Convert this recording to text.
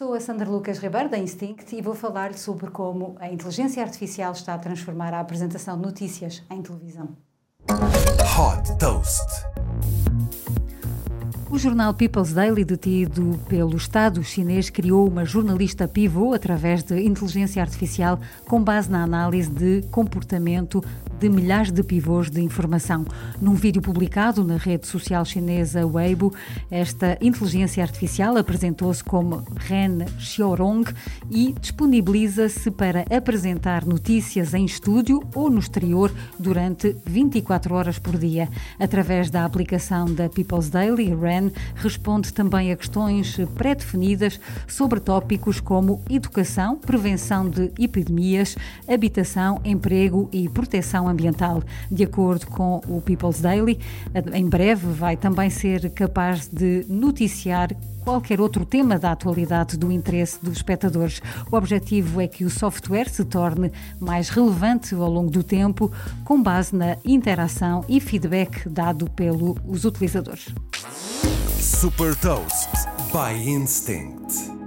Sou a Sandra Lucas Ribeiro, da Instinct, e vou falar-lhe sobre como a inteligência artificial está a transformar a apresentação de notícias em televisão. Hot Toast. O jornal People's Daily, detido pelo Estado chinês, criou uma jornalista pivô através de inteligência artificial com base na análise de comportamento de milhares de pivôs de informação. Num vídeo publicado na rede social chinesa Weibo, esta inteligência artificial apresentou-se como Ren Xiaorong e disponibiliza-se para apresentar notícias em estúdio ou no exterior durante 24 horas por dia. Através da aplicação da People's Daily, Ren responde também a questões pré-definidas sobre tópicos como educação, prevenção de epidemias, habitação, emprego e proteção ambiental. De acordo com o People's Daily, em breve vai também ser capaz de noticiar qualquer outro tema da atualidade do interesse dos espectadores. O objetivo é que o software se torne mais relevante ao longo do tempo, com base na interação e feedback dado pelos utilizadores. Super Toast by Instinct.